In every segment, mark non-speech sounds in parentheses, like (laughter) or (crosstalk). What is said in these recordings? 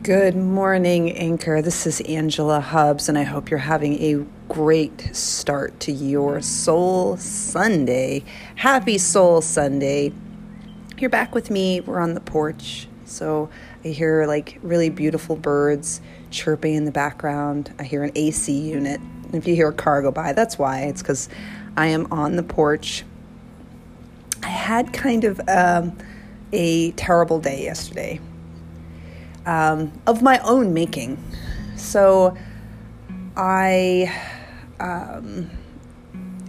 Good morning, Anchor. This is Angela Hubbs, and I hope you're having a great start to your Soul Sunday. Happy Soul Sunday. You're back with me. We're on the porch. So I hear like really beautiful birds chirping in the background. I hear an AC unit. If you hear a car go by, that's why. It's because I am on the porch. I had kind of um, a terrible day yesterday um, of my own making. So I um,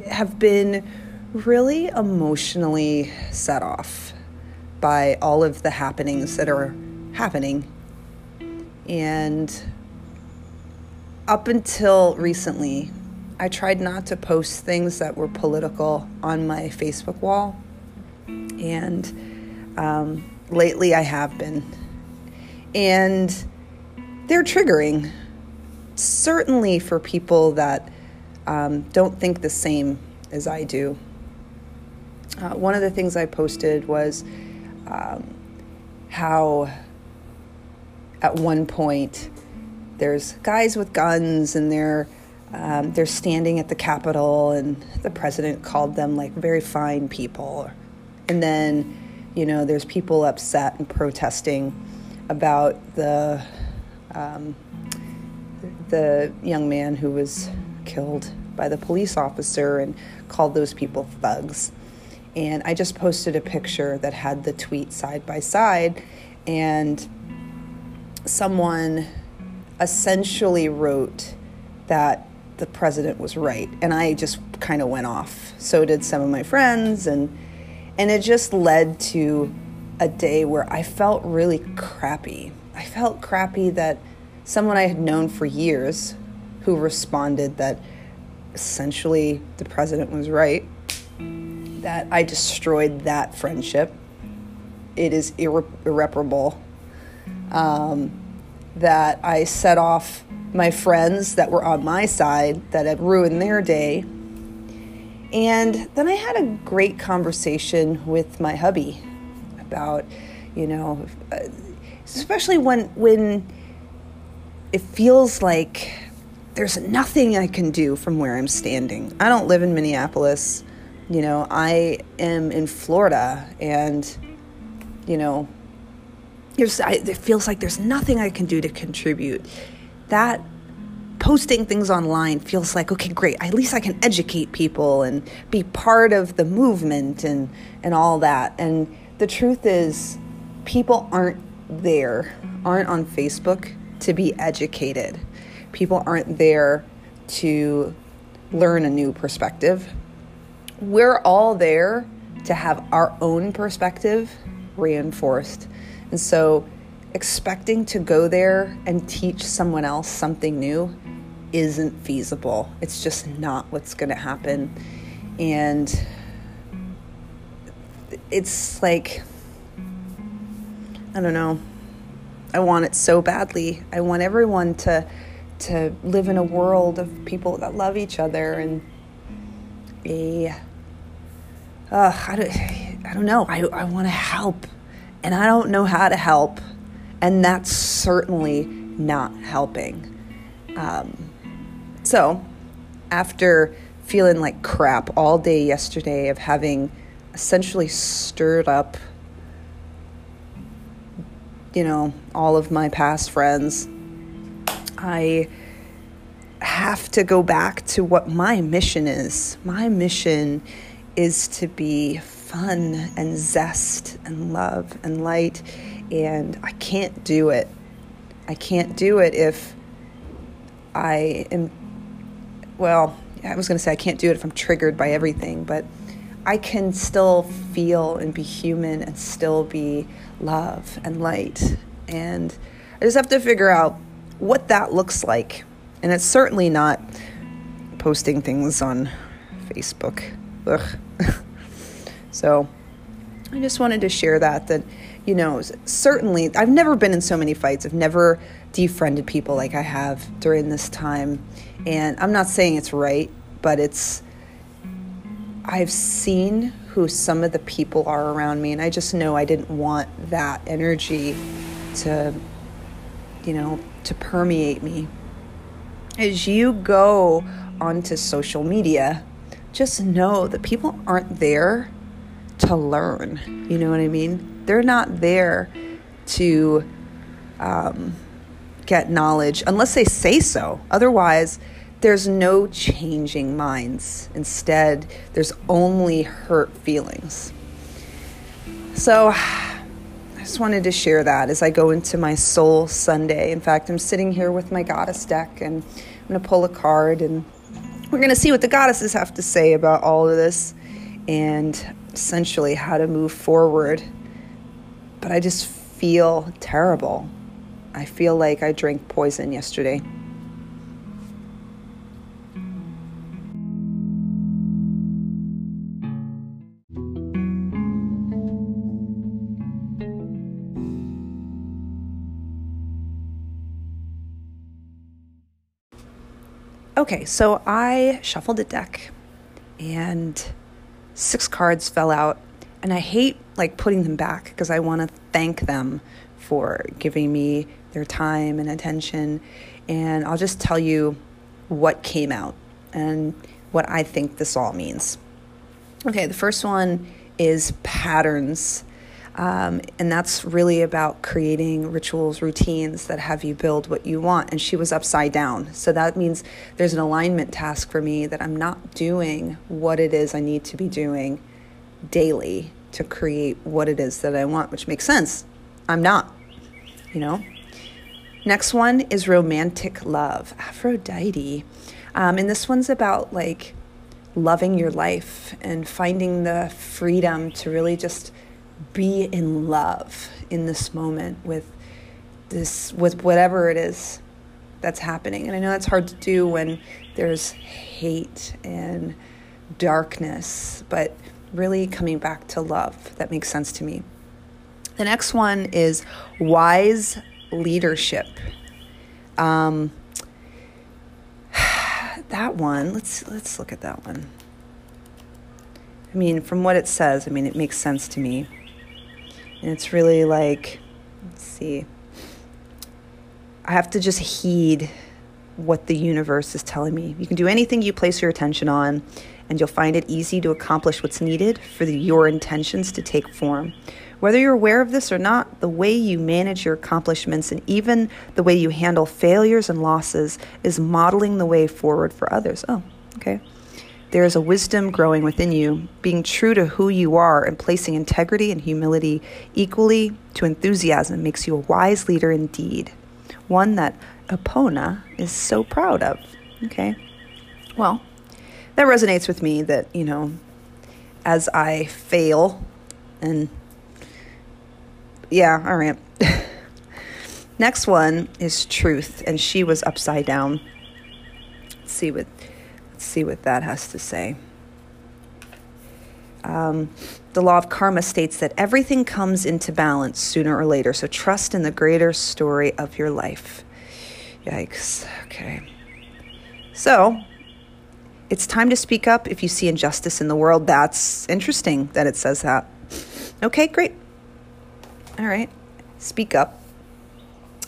have been really emotionally set off by all of the happenings that are happening. And up until recently, I tried not to post things that were political on my Facebook wall. And um, lately I have been and they're triggering, certainly for people that um, don't think the same as I do. Uh, one of the things I posted was um, how at one point there's guys with guns and they're um, they're standing at the Capitol and the president called them like very fine people, and then you know there's people upset and protesting about the um, the young man who was killed by the police officer and called those people thugs. And I just posted a picture that had the tweet side by side, and someone essentially wrote that the president was right, and I just kind of went off. So did some of my friends, and and it just led to a day where I felt really crappy. I felt crappy that someone I had known for years who responded that essentially the president was right, that I destroyed that friendship. It is irre- irreparable. Um, that I set off my friends that were on my side that had ruined their day. And then I had a great conversation with my hubby about, you know, especially when when it feels like there's nothing I can do from where I'm standing. I don't live in Minneapolis. You know, I am in Florida and you know, I, it feels like there's nothing I can do to contribute. That posting things online feels like okay great at least i can educate people and be part of the movement and and all that and the truth is, people aren't there, aren't on Facebook to be educated. People aren't there to learn a new perspective. We're all there to have our own perspective reinforced. And so, expecting to go there and teach someone else something new isn't feasible. It's just not what's going to happen. And it's like I don't know. I want it so badly. I want everyone to to live in a world of people that love each other and a uh, I don't I don't know. I I want to help and I don't know how to help and that's certainly not helping. Um, so after feeling like crap all day yesterday of having essentially stirred up, you know, all of my past friends. I have to go back to what my mission is. My mission is to be fun and zest and love and light, and I can't do it. I can't do it if I am, well, I was going to say I can't do it if I'm triggered by everything, but I can still feel and be human and still be love and light. And I just have to figure out what that looks like. And it's certainly not posting things on Facebook. Ugh. (laughs) so I just wanted to share that, that, you know, certainly I've never been in so many fights. I've never defriended people like I have during this time. And I'm not saying it's right, but it's I've seen who some of the people are around me, and I just know I didn't want that energy to you know, to permeate me. As you go onto social media, just know that people aren't there to learn. You know what I mean? They're not there to um, get knowledge unless they say so. Otherwise, there's no changing minds. Instead, there's only hurt feelings. So, I just wanted to share that as I go into my Soul Sunday. In fact, I'm sitting here with my goddess deck and I'm going to pull a card and we're going to see what the goddesses have to say about all of this and essentially how to move forward. But I just feel terrible. I feel like I drank poison yesterday. Okay, so I shuffled a deck and six cards fell out and I hate like putting them back because I want to thank them for giving me their time and attention and I'll just tell you what came out and what I think this all means. Okay, the first one is patterns um, and that's really about creating rituals, routines that have you build what you want. And she was upside down. So that means there's an alignment task for me that I'm not doing what it is I need to be doing daily to create what it is that I want, which makes sense. I'm not, you know? Next one is romantic love, Aphrodite. Um, and this one's about like loving your life and finding the freedom to really just be in love in this moment with this with whatever it is that's happening. And I know that's hard to do when there's hate and darkness, but really coming back to love. That makes sense to me. The next one is wise leadership. Um, (sighs) that one, let's let's look at that one. I mean, from what it says, I mean, it makes sense to me. And it's really like, let's see, I have to just heed what the universe is telling me. You can do anything you place your attention on, and you'll find it easy to accomplish what's needed for the, your intentions to take form. Whether you're aware of this or not, the way you manage your accomplishments and even the way you handle failures and losses is modeling the way forward for others. Oh, okay. There is a wisdom growing within you, being true to who you are and placing integrity and humility equally to enthusiasm makes you a wise leader indeed. One that Epona is so proud of. Okay. Well, that resonates with me that, you know, as I fail and yeah, all right. (laughs) Next one is truth, and she was upside down. Let's see what See what that has to say. Um, the law of karma states that everything comes into balance sooner or later, so trust in the greater story of your life. Yikes. Okay. So, it's time to speak up if you see injustice in the world. That's interesting that it says that. Okay, great. All right. Speak up.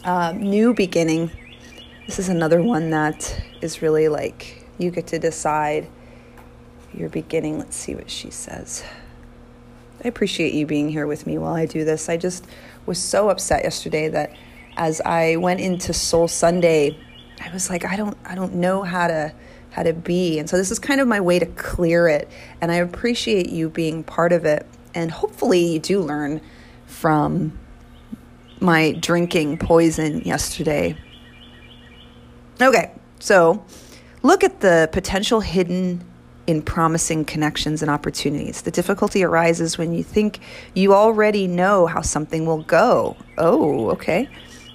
Uh, new beginning. This is another one that is really like you get to decide your beginning. Let's see what she says. I appreciate you being here with me while I do this. I just was so upset yesterday that as I went into Soul Sunday, I was like, I don't I don't know how to how to be. And so this is kind of my way to clear it. And I appreciate you being part of it. And hopefully you do learn from my drinking poison yesterday. Okay, so Look at the potential hidden in promising connections and opportunities. The difficulty arises when you think you already know how something will go. Oh, okay.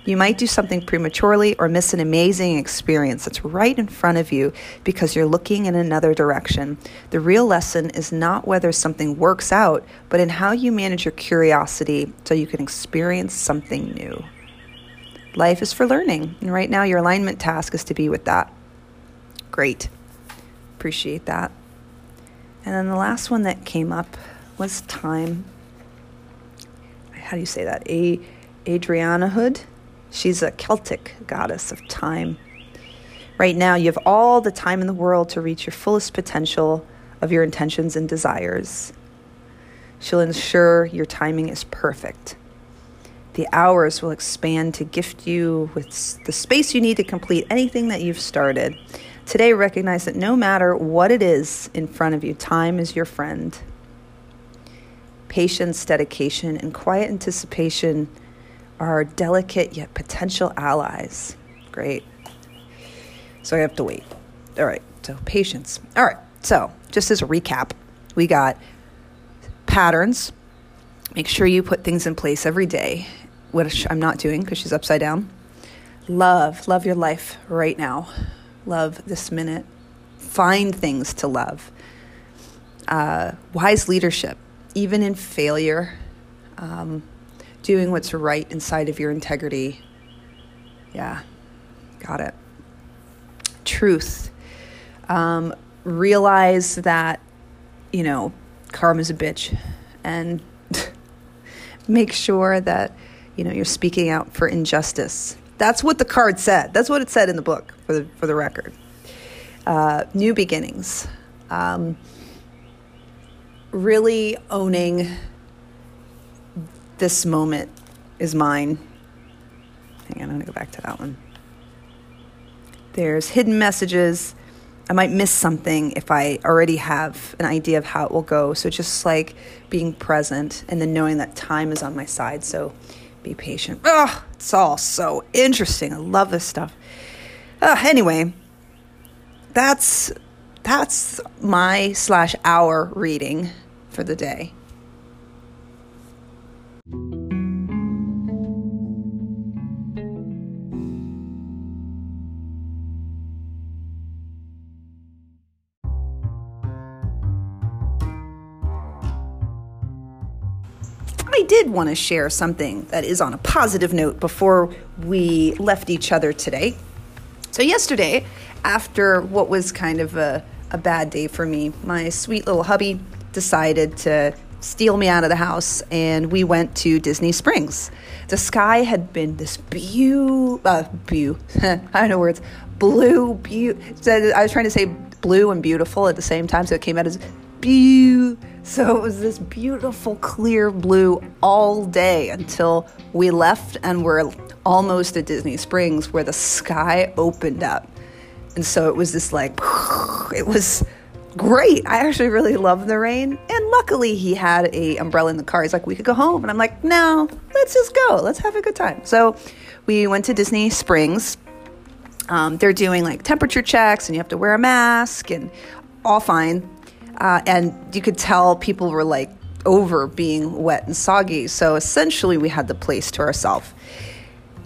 You might do something prematurely or miss an amazing experience that's right in front of you because you're looking in another direction. The real lesson is not whether something works out, but in how you manage your curiosity so you can experience something new. Life is for learning, and right now your alignment task is to be with that. Great. Appreciate that. And then the last one that came up was time. How do you say that? A Adriana Hood. She's a Celtic goddess of time. Right now, you have all the time in the world to reach your fullest potential of your intentions and desires. She'll ensure your timing is perfect. The hours will expand to gift you with the space you need to complete anything that you've started. Today, recognize that no matter what it is in front of you, time is your friend. Patience, dedication, and quiet anticipation are delicate yet potential allies. Great. So I have to wait. All right, so patience. All right, so just as a recap, we got patterns. Make sure you put things in place every day, which I'm not doing because she's upside down. Love, love your life right now. Love this minute. Find things to love. Uh, wise leadership, even in failure. Um, doing what's right inside of your integrity. Yeah, got it. Truth. Um, realize that, you know, karma's a bitch and (laughs) make sure that, you know, you're speaking out for injustice. That's what the card said. That's what it said in the book, for the, for the record. Uh, new beginnings. Um, really owning this moment is mine. Hang on, I'm going to go back to that one. There's hidden messages. I might miss something if I already have an idea of how it will go. So just like being present and then knowing that time is on my side. So be patient. Oh, it's all so interesting. I love this stuff. Uh, anyway, that's that's my slash hour reading for the day. Did want to share something that is on a positive note before we left each other today. So, yesterday, after what was kind of a, a bad day for me, my sweet little hubby decided to steal me out of the house and we went to Disney Springs. The sky had been this beau, uh, (laughs) I don't know words, blue, beau. I was trying to say blue and beautiful at the same time, so it came out as So it was this beautiful clear blue all day until we left and we're almost at Disney Springs where the sky opened up. And so it was this like, (sighs) it was great. I actually really loved the rain. And luckily he had a umbrella in the car. He's like, we could go home. And I'm like, no, let's just go. Let's have a good time. So we went to Disney Springs. Um, they're doing like temperature checks and you have to wear a mask and all fine. Uh, and you could tell people were like over being wet and soggy. So essentially, we had the place to ourselves.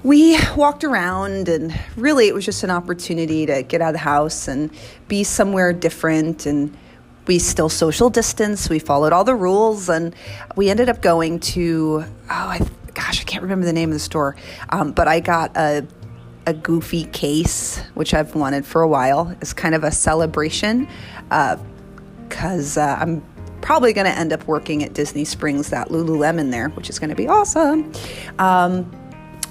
We walked around, and really, it was just an opportunity to get out of the house and be somewhere different. And we still social distance. We followed all the rules, and we ended up going to oh, I, gosh, I can't remember the name of the store, um, but I got a a goofy case, which I've wanted for a while. It's kind of a celebration. Uh, because uh, I'm probably going to end up working at Disney Springs, that Lululemon there, which is going to be awesome. Um,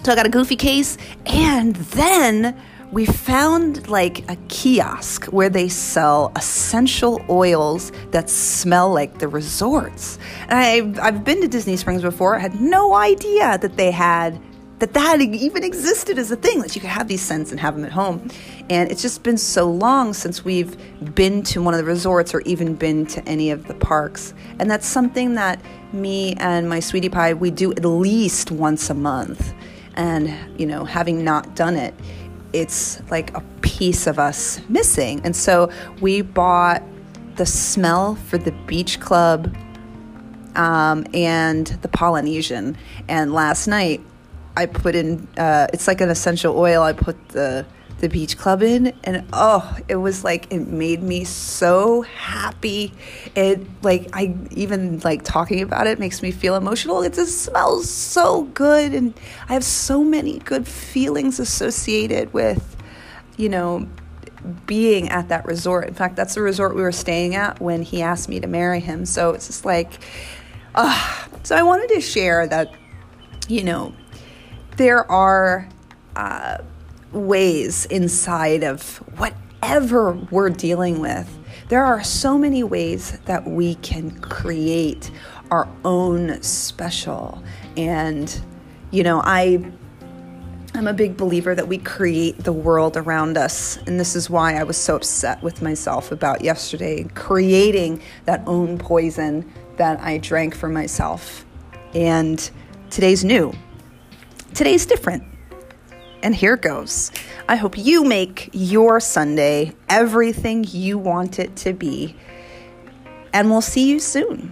so I got a goofy case, and then we found like a kiosk where they sell essential oils that smell like the resorts. And I've, I've been to Disney Springs before, I had no idea that they had that that even existed as a thing that you could have these scents and have them at home. And it's just been so long since we've been to one of the resorts or even been to any of the parks. And that's something that me and my sweetie pie we do at least once a month. And you know, having not done it, it's like a piece of us missing. And so we bought the smell for the beach club um, and the Polynesian. And last night I put in uh, it's like an essential oil. I put the the beach club in and oh it was like it made me so happy. It like i even like talking about it makes me feel emotional. It just smells so good and i have so many good feelings associated with you know being at that resort. In fact that's the resort we were staying at when he asked me to marry him. So it's just like uh, so i wanted to share that you know there are uh, ways inside of whatever we're dealing with. There are so many ways that we can create our own special. And, you know, I. I'm a big believer that we create the world around us. And this is why I was so upset with myself about yesterday, creating that own poison that I drank for myself. And today's new. Today's different. And here goes. I hope you make your Sunday everything you want it to be. And we'll see you soon.